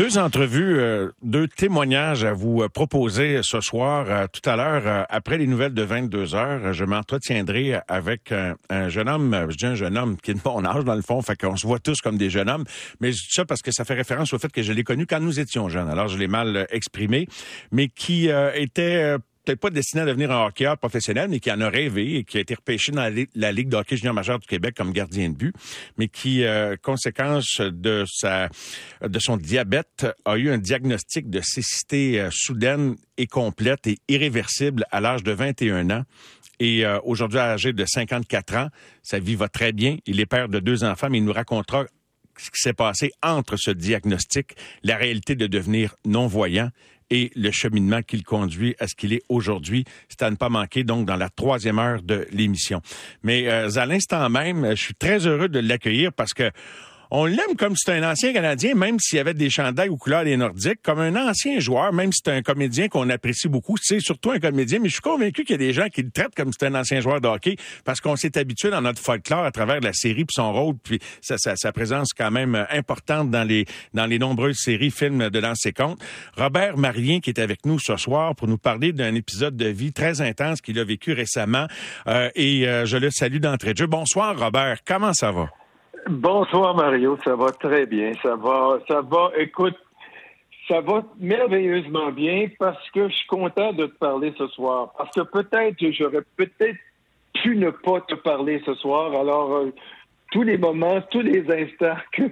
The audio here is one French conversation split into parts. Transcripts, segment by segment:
Deux entrevues, euh, deux témoignages à vous euh, proposer ce soir. Euh, tout à l'heure, après les nouvelles de 22 heures, je m'entretiendrai avec un, jeune homme, je dis un jeune homme qui est de mon âge dans le fond, fait qu'on se voit tous comme des jeunes hommes, mais je dis ça parce que ça fait référence au fait que je l'ai connu quand nous étions jeunes. Alors, je l'ai mal exprimé, mais qui était peut-être pas destiné à devenir un hockeyeur professionnel, mais qui en a rêvé et qui a été repêché dans la, Ligue de hockey junior majeur du Québec comme gardien de but, mais qui, euh, conséquence de sa de son diabète, a eu un diagnostic de cécité euh, soudaine et complète et irréversible à l'âge de 21 ans. Et euh, aujourd'hui, âgé de 54 ans, sa vie va très bien. Il est père de deux enfants, mais il nous racontera ce qui s'est passé entre ce diagnostic, la réalité de devenir non-voyant et le cheminement qu'il conduit à ce qu'il est aujourd'hui. C'est à ne pas manquer donc dans la troisième heure de l'émission. Mais euh, à l'instant même, je suis très heureux de l'accueillir parce que on l'aime comme c'est un ancien Canadien, même s'il y avait des chandails aux couleurs des Nordiques, comme un ancien joueur, même si c'est un comédien qu'on apprécie beaucoup. C'est surtout un comédien, mais je suis convaincu qu'il y a des gens qui le traitent comme c'est un ancien joueur de hockey parce qu'on s'est habitué dans notre folklore à travers la série puis son rôle puis sa, présence quand même importante dans les dans les nombreuses séries, films de dans ses comptes. Robert Marien qui est avec nous ce soir pour nous parler d'un épisode de vie très intense qu'il a vécu récemment euh, et euh, je le salue d'entrée de jeu. Bonsoir Robert, comment ça va? Bonsoir Mario, ça va très bien. Ça va, ça va, écoute, ça va merveilleusement bien parce que je suis content de te parler ce soir. Parce que peut-être j'aurais peut-être pu ne pas te parler ce soir. Alors, euh, tous les moments, tous les instants qui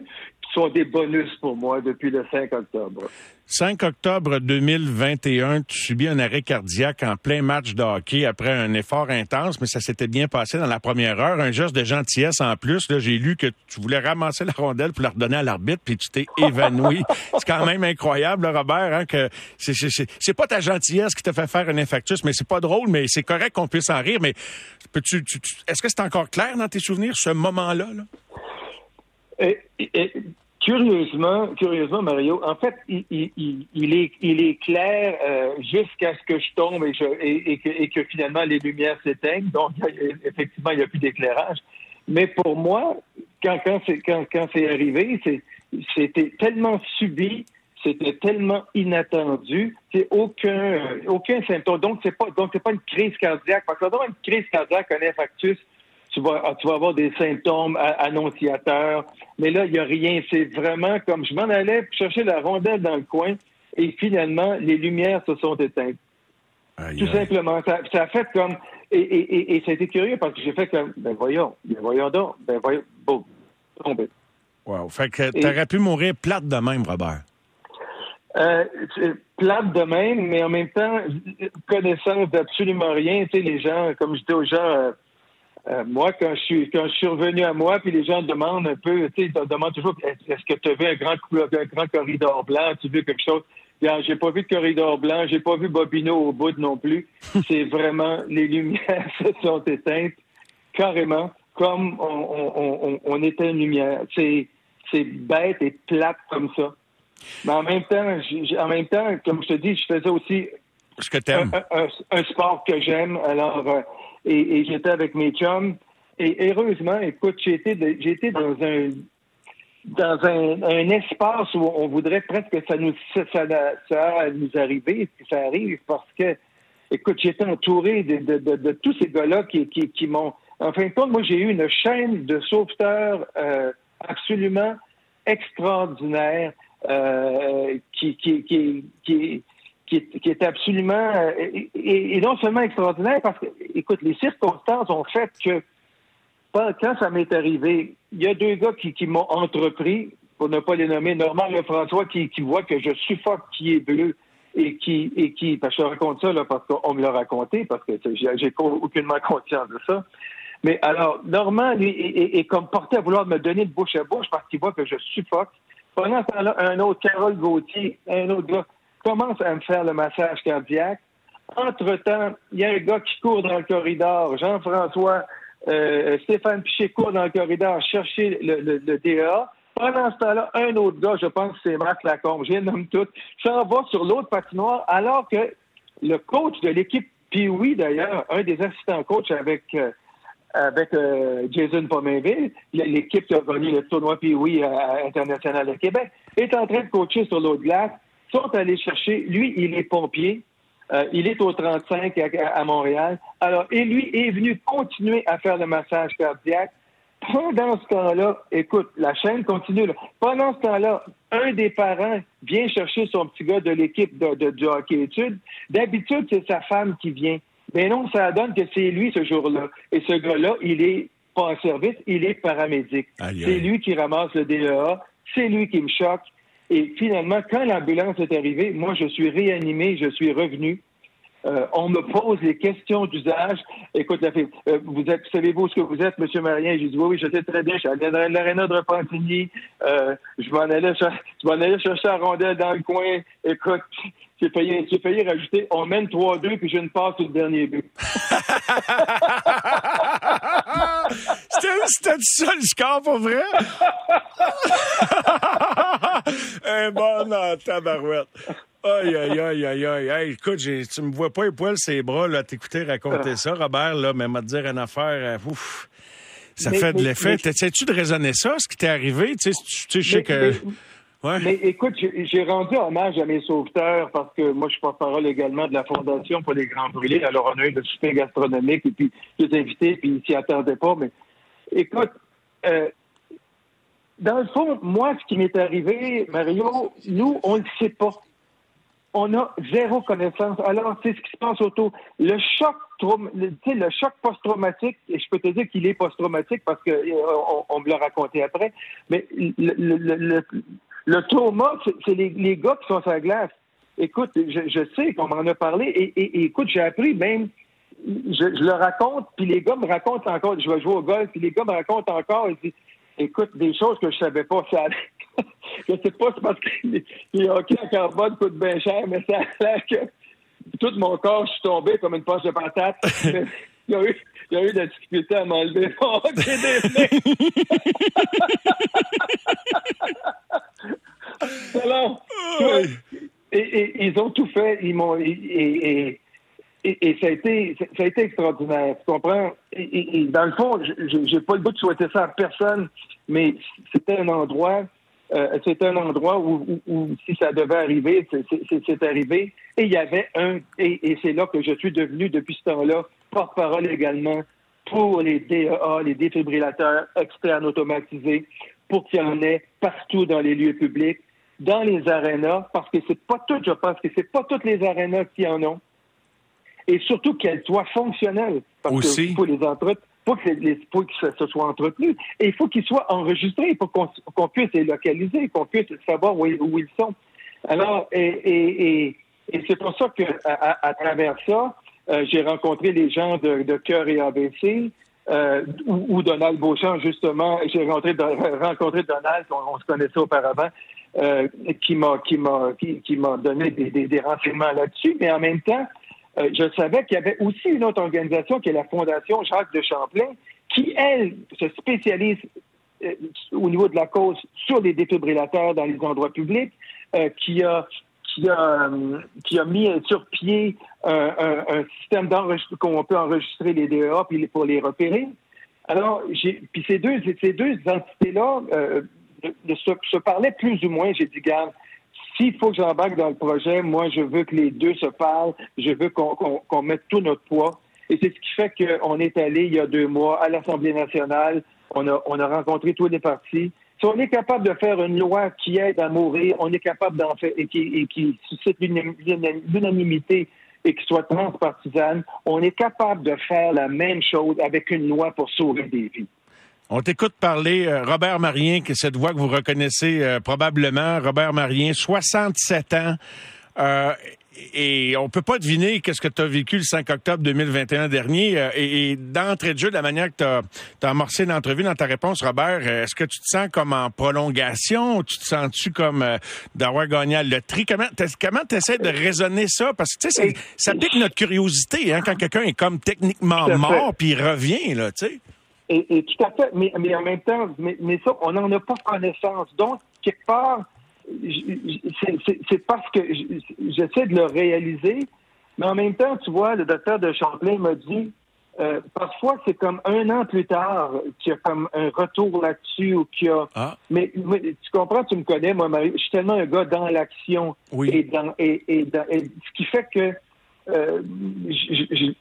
sont des bonus pour moi depuis le 5 octobre. 5 octobre 2021, tu subis un arrêt cardiaque en plein match de hockey après un effort intense, mais ça s'était bien passé dans la première heure. Un geste de gentillesse en plus. Là, j'ai lu que tu voulais ramasser la rondelle pour la redonner à l'arbitre, puis tu t'es évanoui. c'est quand même incroyable, Robert, hein, que c'est, c'est, pas ta gentillesse qui te fait faire un infarctus, mais c'est pas drôle, mais c'est correct qu'on puisse en rire. Mais peux-tu, est-ce que c'est encore clair dans tes souvenirs ce moment-là? Là? Curieusement, curieusement, Mario, en fait, il, est, clair euh, jusqu'à ce que je tombe et, et, que, finalement les lumières s'éteignent. Donc, effectivement, il n'y a plus d'éclairage. Mais pour moi, quand, quand c'est arrivé, c'était tellement subi, c'était tellement inattendu, c'est aucun symptôme. Donc c'est pas pas une crise cardiaque. Parce que dans une crise cardiaque, un infarctus, tu vas, tu vas avoir des symptômes annonciateurs. Mais là, il n'y a rien. C'est vraiment comme je m'en allais chercher la rondelle dans le coin et finalement, les lumières se sont éteintes. Tout simplement. Ça, ça, a fait comme. Et, et, et, ça a été curieux parce que j'ai fait comme. Ben voyons, ben voyons donc. Ben voyons. Bon, tombé. Wow. Fait que t'aurais pu mourir plate de même, Robert. Euh, plate de même, mais en même temps, connaissance d'absolument rien. Tu sais, les gens, comme je dis aux gens, euh, euh, moi, quand je suis quand je suis revenu à moi, puis les gens demandent un peu, tu sais, demandent toujours est-ce que tu as vu un grand un grand corridor blanc, tu vu quelque chose? J'ai pas vu de corridor blanc, j'ai pas vu Bobino au bout non plus. C'est vraiment les lumières se sont éteintes carrément comme on, on, on, était une lumière. C'est c'est bête et plate comme ça. Mais en même temps, en même temps, comme je te dis, je faisais aussi ce que un, un, un, sport que j'aime. Alors, et, j'étais avec mes chums. Et heureusement, écoute, été, dans un dans un, espace où on voudrait presque que ça nous ça, ça, nous arriver, que ça arrive, parce que, écoute, j'étais entouré de, tous ces gars-là qui, qui, m'ont. En fin de compte, moi, j'ai eu une chaîne de sauveteurs euh, absolument extraordinaire euh, qui, qui, qui, qui, qui est, absolument euh, et, non seulement extraordinaire parce que, écoute, les circonstances ont fait que quand ça m'est arrivé, il y a deux gars qui, m'ont entrepris, pour ne pas les nommer, Normand et François, qui, qui voit que je suffoque qui est bleu et qui, et qui, parce que je raconte ça là, parce qu'on me l'a raconté, parce que j'ai aucunement conscience de ça. Mais alors, Normand, lui, est, comme porté à vouloir me donner de bouche à bouche parce qu'il voit que je suffoque. Pendant ce temps-là, un autre, Carole Gauthier, un autre gars, commence à me faire le massage cardiaque. Entre-temps, il y a un gars qui court dans le corridor, Jean-François, euh, Stéphane Piché court dans le corridor chercher le, le, DEA. Pendant ce temps-là, un autre gars, je pense que c'est Marc Lacombe, je les nomme tous, s'en va sur l'autre patinoire, alors que le coach de l'équipe, puis oui d'ailleurs, un des assistants coach avec, euh, euh, Jason Pomainville, l'équipe qui a gagné le tournoi puis oui international de Québec, est en train de coacher sur l'eau de glace, sont allés chercher, lui, il est pompier, euh, il est au 35 à, Montréal. Alors, et lui est venu continuer à faire le massage cardiaque. Pendant ce temps-là, écoute, la chaîne continue. Là. Pendant ce temps-là, un des parents vient chercher son petit gars de l'équipe de, hockey études. D'habitude, c'est sa femme qui vient. Mais non, ça donne que c'est lui ce jour-là. Et ce gars-là, il est pas en service, il est paramédic. C'est lui qui ramasse le DEA, c'est lui qui me choque. Et finalement, quand l'ambulance est arrivée, moi, je suis réanimé, je suis revenu. Euh, on me pose les questions d'usage. Écoute, la fille, euh, vous êtes, savez-vous ce que vous êtes, Monsieur Marien? J'ai dit oui, oui, je sais très bien. Je suis allé dans l'aréna de Repentigny. Euh, je m'en allais, je allais chercher la rondelle dans le coin. Écoute, j'ai failli, j'ai failli rajouter, on mène 3-2, puis j'ai une passe au dernier but. c'était, c'était ça le score, pour vrai? Tabarouette. Aïe, aïe, aïe, aïe, aïe. Hey, écoute, tu me vois pas les poils ses bras, là, t'écouter raconter ça, Robert, là, mais m'a dire une affaire, euh, ouf. Ça fait de l'effet. T'essaies-tu de raisonner ça, ce qui t'est arrivé? Tu sais, tu sais, que... Ouais. Mais écoute, j'ai rendu hommage à mes sauveteurs parce que moi, je porte-parole également de la Fondation pour les Grands Brûlés. Alors, on a eu le souper gastronomique et puis les invités, puis ils s'y attendaient pas. Mais écoute, euh, dans le fond, moi, ce qui m'est arrivé, Mario, nous, on ne le sait pas on a zéro connaissance. Alors, c'est ce qui se passe autour. Le choc, le, le choc post-traumatique, et je peux te dire qu'il est post-traumatique parce que euh, on, me l'a raconté après, mais le, le, trauma, c'est les, gars qui sont sur la glace. Écoute, je, sais qu'on m'en a parlé, et, écoute, j'ai appris même, je, le raconte, puis les gars me racontent encore, je vais jouer au golf, puis les gars me racontent encore, écoute, des choses que je savais pas, ça je sais pas, c'est parce que les hockey en carbone coûtent bien cher, mais ça a l'air que tout mon corps, je suis tombé comme une poche de patate. il y a eu, il y a eu de la difficulté à m'enlever mon hockey des Alors, et, et, ils ont tout fait. Ils m'ont et, et, ça a été ça a été extraordinaire. Tu comprends? Et, dans le fond, j'ai pas le goût de souhaiter ça à personne, mais c'était un endroit euh, c'est un endroit où, si ça devait arriver, c'est arrivé. Et il y avait un, et, c'est là que je suis devenu depuis ce temps-là porte-parole également pour les DEA, les défibrillateurs externes automatisés, pour qu'il y en ait partout dans les lieux publics, dans les arénas, parce que c'est pas tout, je pense que c'est pas toutes les arénas qui en ont. Et surtout qu'elles soient fonctionnelles. Parce Aussi. que les entretenir faut que, les, faut que ça, soit entretenu. Et il faut qu'ils soient enregistrés pour qu'on puisse les localiser, qu'on puisse savoir où, où, ils sont. Alors, et, et, et, c'est pour ça qu'à à, travers ça, euh, j'ai rencontré les gens de, de Cœur et ABC, euh, ou, Donald Beauchamp, justement. J'ai rencontré, rencontré Donald, on, se connaissait auparavant, euh, qui m'a qui m'a qui, m'a donné des, des, des renseignements là-dessus. Mais en même temps, euh, je savais qu'il y avait aussi une autre organisation qui est la Fondation Jacques de Champlain, qui, elle, se spécialise euh, au niveau de la cause sur les défibrillateurs dans les endroits publics, euh, qui a qui a, qui a mis sur pied un, système d'enregistrement qu'on peut enregistrer les DEA pour les repérer. Alors, puis ces deux, ces deux entités-là se, se, parlaient plus ou moins. J'ai dit, garde, s'il faut que j'embarque dans le projet, moi, je veux que les deux se parlent. Je veux qu'on mette tout notre poids. Et c'est ce qui fait qu'on est allé il y a deux mois à l'Assemblée nationale. On a, on a rencontré tous les partis. Si on est capable de faire une loi qui aide à mourir, on est capable d'en faire et qui, et qui suscite l'unanimité et qui soit transpartisane, on est capable de faire la même chose avec une loi pour sauver des vies. On t'écoute parler, euh, Robert Marien, que cette voix que vous reconnaissez euh, probablement. Robert Marien, 67 ans. Euh, et on peut pas deviner qu'est-ce que tu as vécu le 5 octobre 2021 dernier. et, d'entrée de jeu, de la manière que tu as, amorcé l'entrevue dans ta réponse, Robert, est-ce que tu te sens comme en prolongation? Tu te sens-tu comme d'avoir gagné à la loterie? Comment tu essaies de raisonner ça? Parce que, tu sais, ça pique notre curiosité hein, quand quelqu'un est comme techniquement mort puis il revient, là, tu sais. Et, tout à fait, mais, mais en même temps, mais, mais ça, on n'en a pas connaissance. Donc, quelque part, c'est parce que j'essaie de le réaliser, mais en même temps, tu vois, le docteur de Champlain m'a dit, euh, parfois, c'est comme un an plus tard qu'il y a comme un retour là-dessus ou qu'il y a. Ah. Mais, tu comprends, tu me connais, moi, Marie, je suis tellement un gars dans l'action oui. et dans et, et, dans, ce qui fait que euh, je,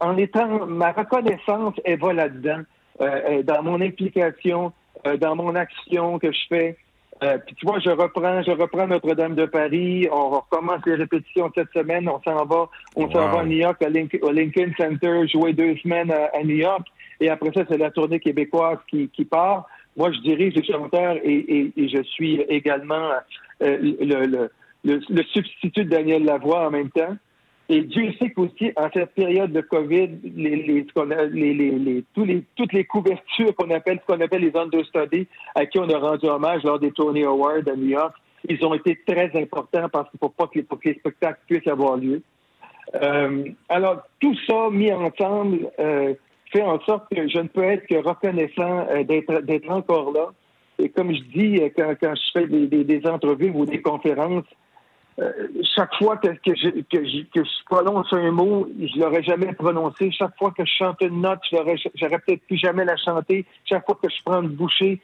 en étant ma reconnaissance, elle va là-dedans, euh, dans mon implication, euh, dans mon action que je fais. Euh, puis tu vois, je reprends, je reprends Notre-Dame de Paris. On recommence les répétitions cette semaine. On s'en va, on s'en va à New York, au Lincoln Center, jouer deux semaines à, New York. Et après ça, c'est la tournée québécoise qui, qui part. Moi, je dirige les chanteurs et, et, je suis également euh, le, le, le, le, substitut de Daniel Lavoie en même temps. Et Dieu sait qu'aussi, en cette période de COVID, les, les, les, tous les, toutes les couvertures qu'on appelle, qu'on appelle les understudies, à qui on a rendu hommage lors des Tony Awards à New York, ils ont été très importants parce qu'il ne faut pas que les, que les spectacles puissent avoir lieu. Euh, alors, tout ça mis ensemble euh, fait en sorte que je ne peux être que reconnaissant euh, d'être encore là. Et comme je dis, euh, quand, quand je fais des, des, des entrevues ou des conférences, euh, chaque fois que, je, que, je, que je prononce un mot, je l'aurais jamais prononcé. Chaque fois que je chante une note, je j'aurais peut-être plus jamais la chanter. Chaque fois que je prends une bouchée,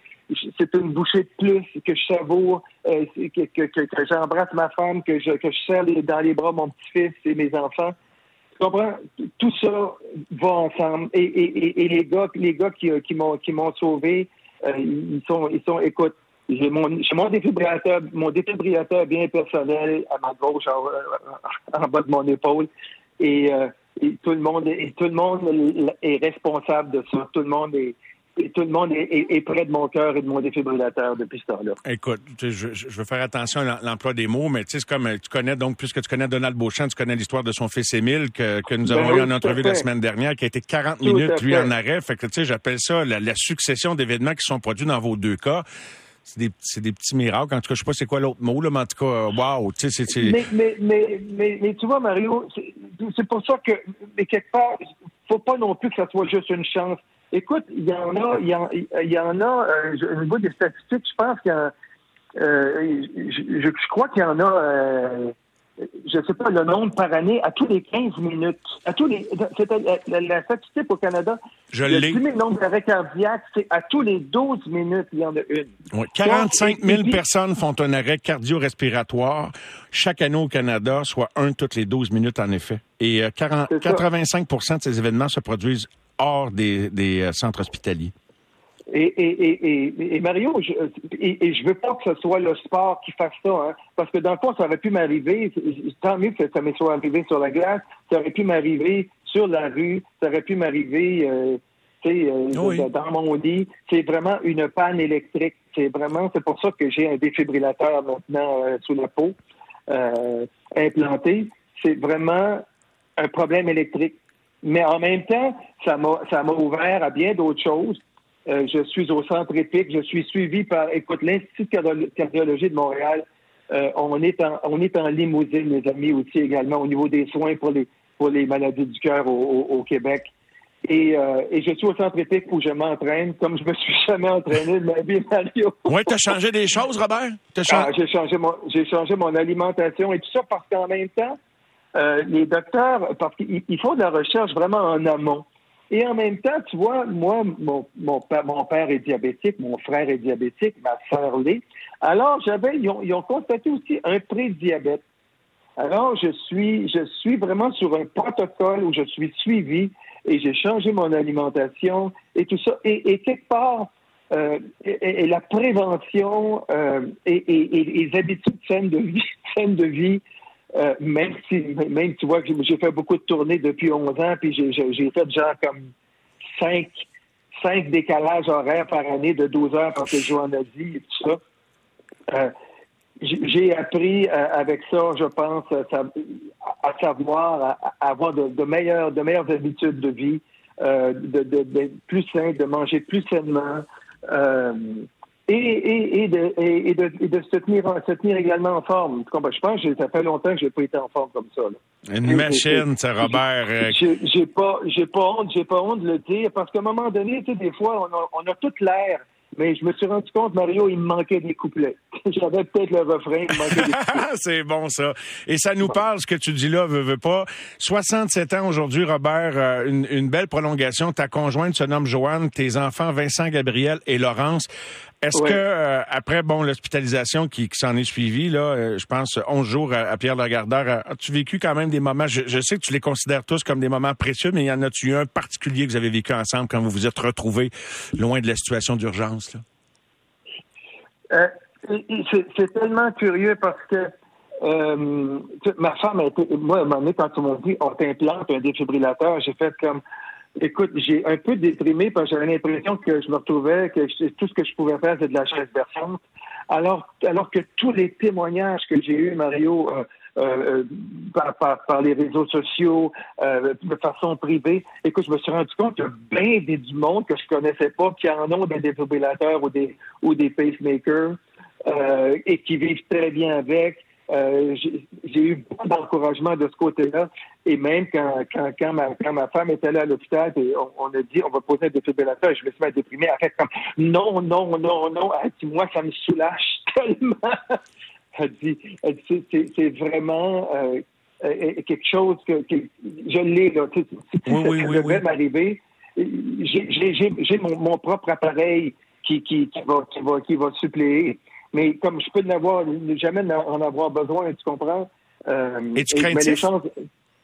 c'est une bouchée de plus que je savoure, euh, que, j'embrasse ma femme, que je, serre dans les bras mon petit-fils et mes enfants. Tu comprends? Tout ça va ensemble. Et, et, les gars, les gars qui, qui m'ont qui m'ont sauvé, euh, ils sont, ils sont, écoute, j'ai mon, mon défibrillateur, mon défibrillateur bien personnel à ma gauche, en, bas de mon épaule. Et, euh, et, tout le monde, et tout le monde est responsable de ça. Tout le monde est, et tout le monde est, près de mon cœur et de mon défibrillateur depuis ce temps-là. Écoute, je, je, veux faire attention à l'emploi des mots, mais tu sais, c'est comme tu connais donc, puisque tu connais Donald Beauchamp, tu connais l'histoire de son fils Émile que, que nous avons ben eu en entrevue la semaine dernière, qui a été 40 minutes, lui, en arrêt. Fait que tu sais, j'appelle ça la, la succession d'événements qui sont produits dans vos deux cas c'est des, des, petits miracles. En tout cas, je sais pas c'est quoi l'autre mot, là, mais en tout cas, wow, tu sais, c'est... Mais, mais, mais, mais, mais, tu vois, Mario, c'est pour ça que, mais quelque part, faut pas non plus que ça soit juste une chance. Écoute, il y en a, il y en, y en a, euh, au niveau des statistiques, je pense qu'il y a, euh, je, je, crois qu'il y en a, euh, je ne sais pas le nombre par année, à tous les 15 minutes. À tous les, la, la, statistique au Canada, je l'ai. Le nombre d'arrêts cardiaques, c'est à tous les 12 minutes, il y en a une. Oui, 45 000 personnes font un arrêt cardio-respiratoire chaque année au Canada, soit un toutes les 12 minutes en effet. Et 40, euh, 85% de ces événements se produisent hors des, des euh, centres hospitaliers. Et, et, et, et, Mario, je, et, je veux pas que ce soit le sport qui fasse ça, hein, parce que dans le fond, ça aurait pu m'arriver, tant mieux que ça m'est soit arrivé sur la glace, ça aurait pu m'arriver sur la rue, ça aurait pu m'arriver euh, euh, dans mon lit. C'est vraiment une panne électrique. C'est vraiment, c'est pour ça que j'ai un défibrillateur maintenant euh, sous la peau euh, implanté. C'est vraiment un problème électrique. Mais en même temps, ça m'a ça m'a ouvert à bien d'autres choses. Euh, je suis au centre épique. Je suis suivi par, écoute, l'Institut de cardiologie de Montréal. Euh, on est en on est en limousine, mes amis, aussi également au niveau des soins pour les pour les maladies du cœur au, Québec. Et, euh, et, je suis au centre épique où je m'entraîne comme je me suis jamais entraîné de ma vie, Mario. Oui, tu as changé des choses, Robert? Ah, j'ai changé mon j'ai changé mon alimentation et tout ça parce qu'en même temps, les docteurs, parce qu'il faut de la recherche vraiment en amont. Et en même temps, tu vois, moi, mon, mon, mon père est diabétique, mon frère est diabétique, ma soeur l'est. Alors, j'avais, ils ont, ils ont constaté aussi un pré-diabète. Alors, je suis, je suis vraiment sur un protocole où je suis suivi et j'ai changé mon alimentation et tout ça. Et, et quelque part, euh, et, la prévention euh, et, et, les habitudes saines de vie, saines de vie euh, même si, même tu vois que j'ai fait beaucoup de tournées depuis 11 ans, puis j'ai fait genre comme 5, cinq décalages horaires par année de 12 heures parce que je joue en Asie et tout ça. Euh, j'ai appris euh, avec ça, je pense, à, savoir, à, avoir de, meilleures, de meilleures habitudes de vie, de, de, plus sain, de manger plus sainement et, et, et, de, et, de, et de se tenir, se tenir également en forme. Je pense que ça fait longtemps que je n'ai pas été en forme comme ça. Là. Une machine, ça, Robert. Euh, j'ai pas, j'ai pas honte, j'ai pas honte de le dire parce qu'à un moment donné, tu sais, des fois, on a, on a toute l'air. Mais je me suis rendu compte, Mario, il me manquait des couplets. j'avais peut-être le refrain. c'est bon, ça. Et ça nous parle, ce que tu dis là, veux, veux pas. 67 ans aujourd'hui, Robert, euh, une, une, belle prolongation. Ta conjointe se nomme Joanne, tes enfants Vincent, Gabriel et Laurence. Est-ce que euh, après bon l'hospitalisation qui, s'en est suivie là, euh, je pense 11 jours à, Pierre Lagardeur, as-tu vécu quand même des moments je, sais que tu les considères tous comme des moments précieux, mais y en a-tu un particulier que vous avez vécu ensemble quand vous vous êtes retrouvés loin de la situation d'urgence euh, c'est tellement curieux parce que ma femme a été, moi, à un moment donné, quand tu m'as dit on t'implante un défibrillateur, j'ai fait comme Écoute, j'ai un peu déprimé parce que j'avais l'impression que je me retrouvais, que tout ce que je pouvais faire, c'est de la chaise berçante. Alors, alors que tous les témoignages que j'ai eus, Mario, euh, euh, par, par, les réseaux sociaux, euh, de façon privée, écoute, je me suis rendu compte qu'il y a bien des du monde que je connaissais pas qui en ont des défibrillateurs ou des ou des pacemakers euh, et qui vivent très bien avec. Euh, j'ai eu beaucoup d'encouragement de ce côté-là. Et même quand, quand, quand, ma, quand ma femme est allée à l'hôpital et on, a dit on va poser un défibrillateur, je me suis mis à déprimer. Elle fait comme non, non, non, non. Elle dit moi, ça me soulage tellement. Elle dit, c'est vraiment euh, euh, quelque chose que, je l'ai là. Si, ça devait m'arriver, j'ai mon, mon propre appareil qui, qui, qui, va, qui, va, qui va suppléer. Mais comme je peux n'avoir jamais en avoir besoin, tu comprends? Euh, et tu craintif?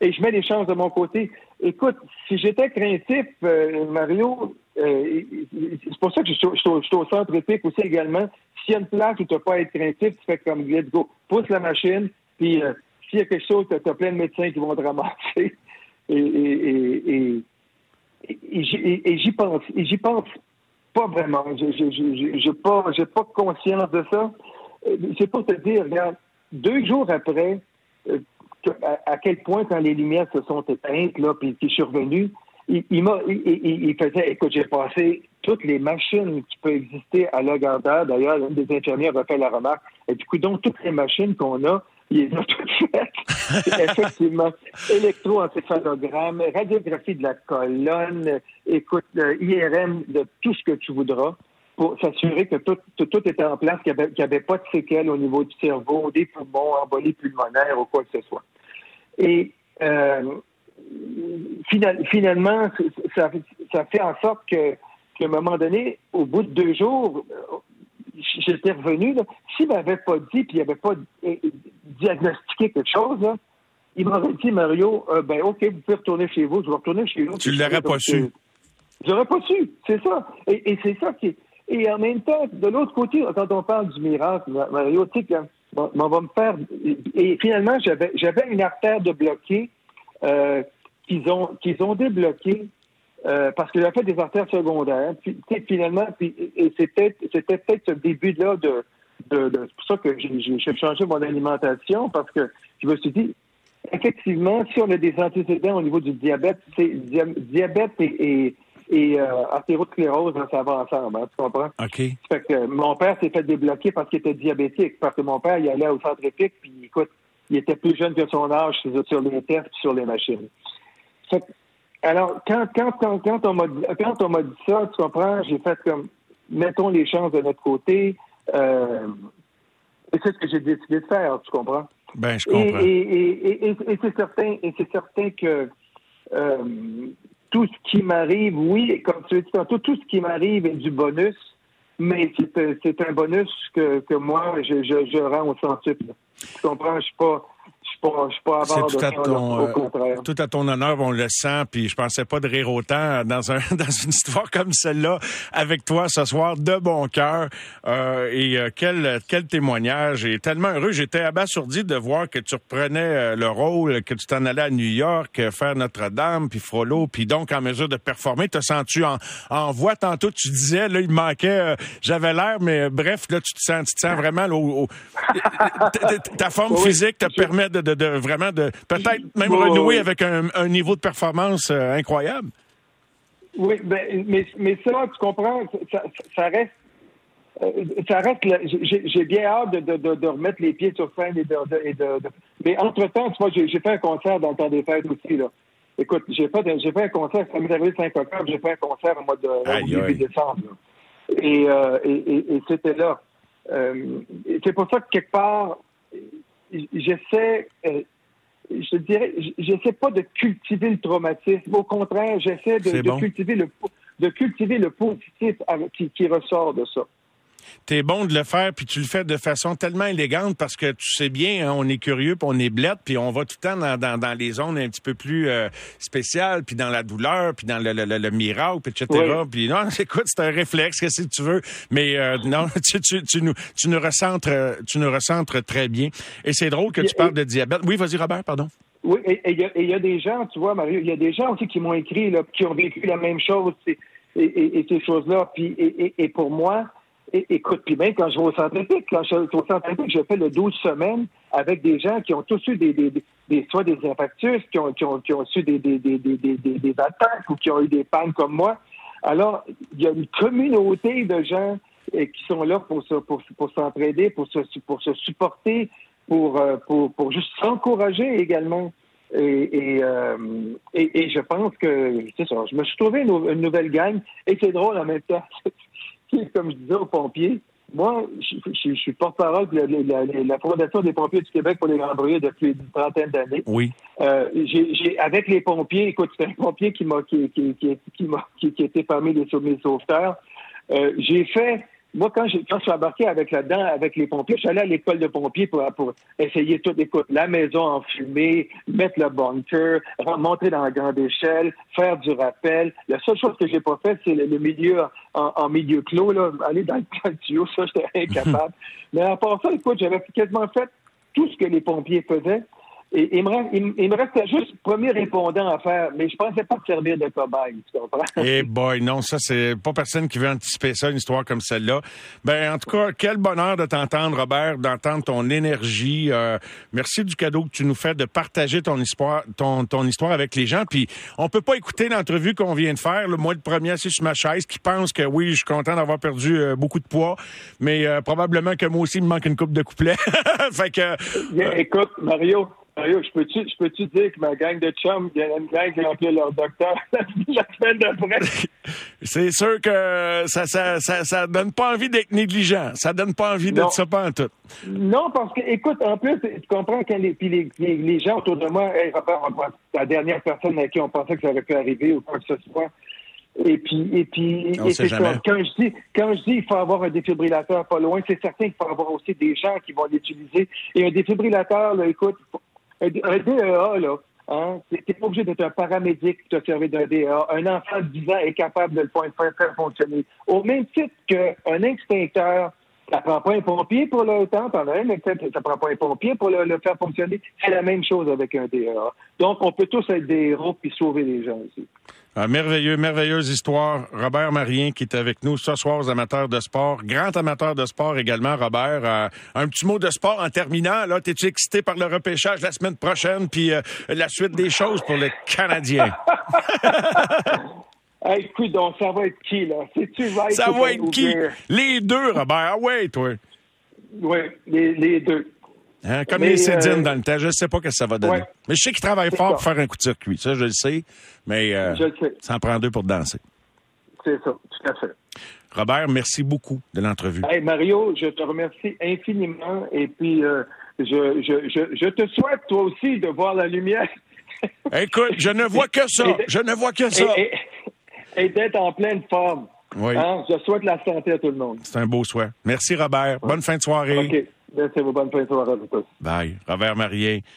Et je mets les chances de mon côté. Écoute, si j'étais craintif, euh, Mario, euh, c'est pour ça que je, suis au centre épique aussi également. S'il y a une place où tu n'as pas à être craintif, tu fais comme let's go. Pousse la machine, puis s'il y a quelque chose, tu as, plein de médecins qui vont te ramasser. Et, et, et, et j'y pense. Et j'y pense pas vraiment. Je n'ai pas, pas conscience de ça. Euh, c'est pour te dire, regarde, deux jours après, euh, à, quel point quand les lumières se sont éteintes, là, puis qu'il est survenu, il, il, il, faisait, écoute, j'ai passé toutes les machines qui peuvent exister à Lagardère. D'ailleurs, l'une des infirmières a fait la remarque. Et du coup, donc, toutes les machines qu'on a, il les a toutes faites. Effectivement. Électroencéphalogramme, radiographie de la colonne, écoute, euh, IRM de tout ce que tu voudras pour s'assurer que tout, tout, était en place, qu'il n'y avait, pas de séquelles au niveau du cerveau, des poumons, embolie pulmonaire ou quoi que ce soit. Et euh, finalement, ça, ça, fait en sorte que qu'à un moment donné, au bout de deux jours, j'étais revenu, s'il m'avait pas dit, puis il n'avait pas euh, diagnostiqué quelque chose, il m'aurait dit, Mario, euh, ben OK, vous pouvez retourner chez vous, je vais retourner chez vous. Tu ne l'aurais pas su. J'aurais pas su, c'est ça. Et, c'est ça qui est... Et en même temps, de l'autre côté, quand on parle du miracle, Mario, tu sais, on, va me faire... Et finalement, j'avais, une artère de bloquer euh, qu'ils ont, qu'ils ont débloqué euh, parce que j'avais fait des artères secondaires. Puis, finalement, puis, et c'était, c'était peut-être ce début-là de, de, de c'est pour ça que j'ai, changé mon alimentation parce que je me suis dit, effectivement, si on a des antécédents au niveau du diabète, c'est diabète et, et, euh, artérosclérose, hein, ça va ensemble, hein, tu comprends? OK. Fait que mon père s'est fait débloquer parce qu'il était diabétique, parce que mon père, il allait au centre épique, puis écoute, il était plus jeune que son âge sur les tests et sur les machines. Fait que, alors, quand, quand, quand, quand on m'a quand on m'a dit ça, tu comprends, j'ai fait comme mettons les chances de notre côté. Euh, et c'est ce que j'ai décidé de faire, tu comprends? Ben, je comprends. Et, et, et, et c'est certain, et c'est certain que euh, tout ce qui m'arrive, oui, comme tu l'as dit tantôt, tout ce qui m'arrive est du bonus, mais c'est un bonus que, que moi, je, je, je rends au centuple. Tu comprends? Je suis pas c'est tout, à ton, euh, tout à ton honneur, on le sent, puis je pensais pas de rire autant dans, un, dans une histoire comme celle-là avec toi ce soir, de bon cœur. Euh, et euh, quel, quel témoignage. Et tellement heureux, j'étais abasourdi de voir que tu reprenais le rôle, que tu t'en allais à New York faire Notre-Dame, puis Frollo, puis donc en mesure de performer. Te sens-tu en, en voix tantôt? Tu disais, là, il manquait, j'avais l'air, mais bref, là, tu te sens, tu te sens vraiment, ta forme physique te permet de de, vraiment de peut-être même renouer avec un, niveau de performance euh, incroyable. Oui, ben, mais, mais ça, tu comprends, ça, reste. Euh, ça reste. J'ai bien hâte de, de, remettre les pieds sur scène et de. mais entre-temps, tu vois, j'ai fait un concert dans le temps des fêtes aussi, là. Écoute, j'ai fait, j'ai fait un concert, ça m'est arrivé 5 octobre, j'ai fait un concert au mois de début décembre. Et, euh, et, et, c'était là. c'est pour ça que quelque part, j'essaie, je dirais, j'essaie pas de cultiver le traumatisme. Au contraire, j'essaie de, cultiver le de cultiver le positif qui ressort de ça t'es bon de le faire, puis tu le fais de façon tellement élégante parce que tu sais bien, hein, on est curieux, puis on est blette, puis on va tout le temps dans, dans, les zones un petit peu plus euh, spéciales, puis dans la douleur, puis dans le, le, le, miracle, etc. Puis non, écoute, c'est un réflexe, qu'est-ce que tu veux, mais euh, non, tu, tu, tu, nous, tu nous recentres, tu nous recentres très bien. Et c'est drôle que tu parles de diabète. Oui, vas-y, Robert, pardon. Oui, et il y, a des gens, tu vois, Mario, il y a des gens aussi qui m'ont écrit, là, qui ont vécu la même chose, et, et, ces choses-là. Puis, et, pour moi, écoute, puis même quand je vais au centre épique, quand je vais au centre épique, je fais le 12 semaines avec des gens qui ont tous eu des, des, des, soit des infarctus, qui ont, qui ont, qui ont su des, des, des, des, des, attaques ou qui ont eu des pannes comme moi. Alors, il y a une communauté de gens eh, qui sont là pour se, pour, pour s'entraider, pour se, pour se supporter, pour, euh, pour, pour juste s'encourager également. Et, et, euh, et, et, je pense que, c'est ça, je me suis trouvé une, une nouvelle gang et c'est drôle en même temps. comme je disais aux pompiers, moi, je, suis porte-parole de la, Fondation des pompiers du Québec pour les grands brûlés depuis une trentaine d'années. Oui. Euh, j'ai, avec les pompiers, écoute, c'est un pompier qui m'a qui, qui, qui, qui, qui, qui était parmi les, sauveteurs. Euh, j'ai fait moi, quand, quand je suis embarqué avec là-dedans, avec les pompiers, je suis allé à l'école de pompiers pour, pour essayer tout. Écoute, la maison en fumée, mettre le bunker, remonter dans la grande échelle, faire du rappel. La seule chose que j'ai pas fait, c'est le, milieu en, milieu clos, là, aller dans le tuyau. Ça, j'étais incapable. Mais à part ça, écoute, j'avais quasiment fait tout ce que les pompiers faisaient. Et, il, me reste, il, me restait juste premier répondant à faire, mais je pensais pas servir de cobaye, tu comprends? Eh boy, non, ça, c'est pas personne qui veut anticiper ça, une histoire comme celle-là. Ben, en tout cas, quel bonheur de t'entendre, Robert, d'entendre ton énergie. Euh, merci du cadeau que tu nous fais de partager ton histoire, ton, ton histoire avec les gens. Puis, on peut pas écouter l'entrevue qu'on vient de faire. Le moi, le premier assis sur ma chaise, qui pense que oui, je suis content d'avoir perdu euh, beaucoup de poids, mais euh, probablement que moi aussi, il me manque une coupe de couplet. fait que... écoute, Mario, Mario, je peux-tu, je peux-tu dire que ma gang de chums, il y a une gang qui a appelé leur docteur la semaine d'après? C'est sûr que ça, ça, ça, ça, donne pas envie d'être négligent. Ça donne pas envie d'être ça pas en tout. Non, parce que, écoute, en plus, tu comprends quand les, puis les, les, gens autour de moi, hey, la dernière personne à qui on pensait que ça aurait pu arriver ou quoi que ce soit. Et puis, et puis, et. Quand je dis, quand je dis, il faut avoir un défibrillateur pas loin, c'est certain qu'il faut avoir aussi des gens qui vont l'utiliser. Et un défibrillateur, là, écoute, un DEA, là, hein, t'es pas obligé d'être un paramédic pour te servir d'un DEA. Un enfant de 10 ans est capable de le faire, fonctionner. Au même titre qu'un extincteur, ça prend pas un pompier pour le temps, un ça prend pas un pompier pour le, faire fonctionner. C'est la même chose avec un DEA. Donc, on peut tous être des héros puis sauver les gens aussi. Un merveilleux, merveilleuse histoire. Robert Marien qui est avec nous ce soir aux amateurs de sport. Grand amateur de sport également, Robert. Euh, un petit mot de sport en terminant. Là, t'es-tu excité par le repêchage la semaine prochaine puis euh, la suite des choses pour les Canadiens? hey, écoute, donc, ça va être qui, là? C'est-tu right Ça va être qui? Les deux, Robert. Ah ouais, toi. Oui, les, les deux. Hein, comme les Cédines euh, dans le temps, je ne sais pas ce que ça va donner. Mais je sais qu'ils travaillent fort pour faire un coup de circuit, ça je le sais, mais euh, ça en prend deux pour danser. C'est ça, tout à fait. Robert, merci beaucoup de l'entrevue. Hey Mario, je te remercie infiniment et puis euh, je, je, je, je, te souhaite toi aussi de voir la lumière. Écoute, je ne vois que ça, je ne vois que ça. Et, d'être en pleine forme. Oui. Hein? Je souhaite la santé à tout le monde. C'est un beau souhait. Merci Robert. Bonne fin de soirée. Bye. Robert Marien.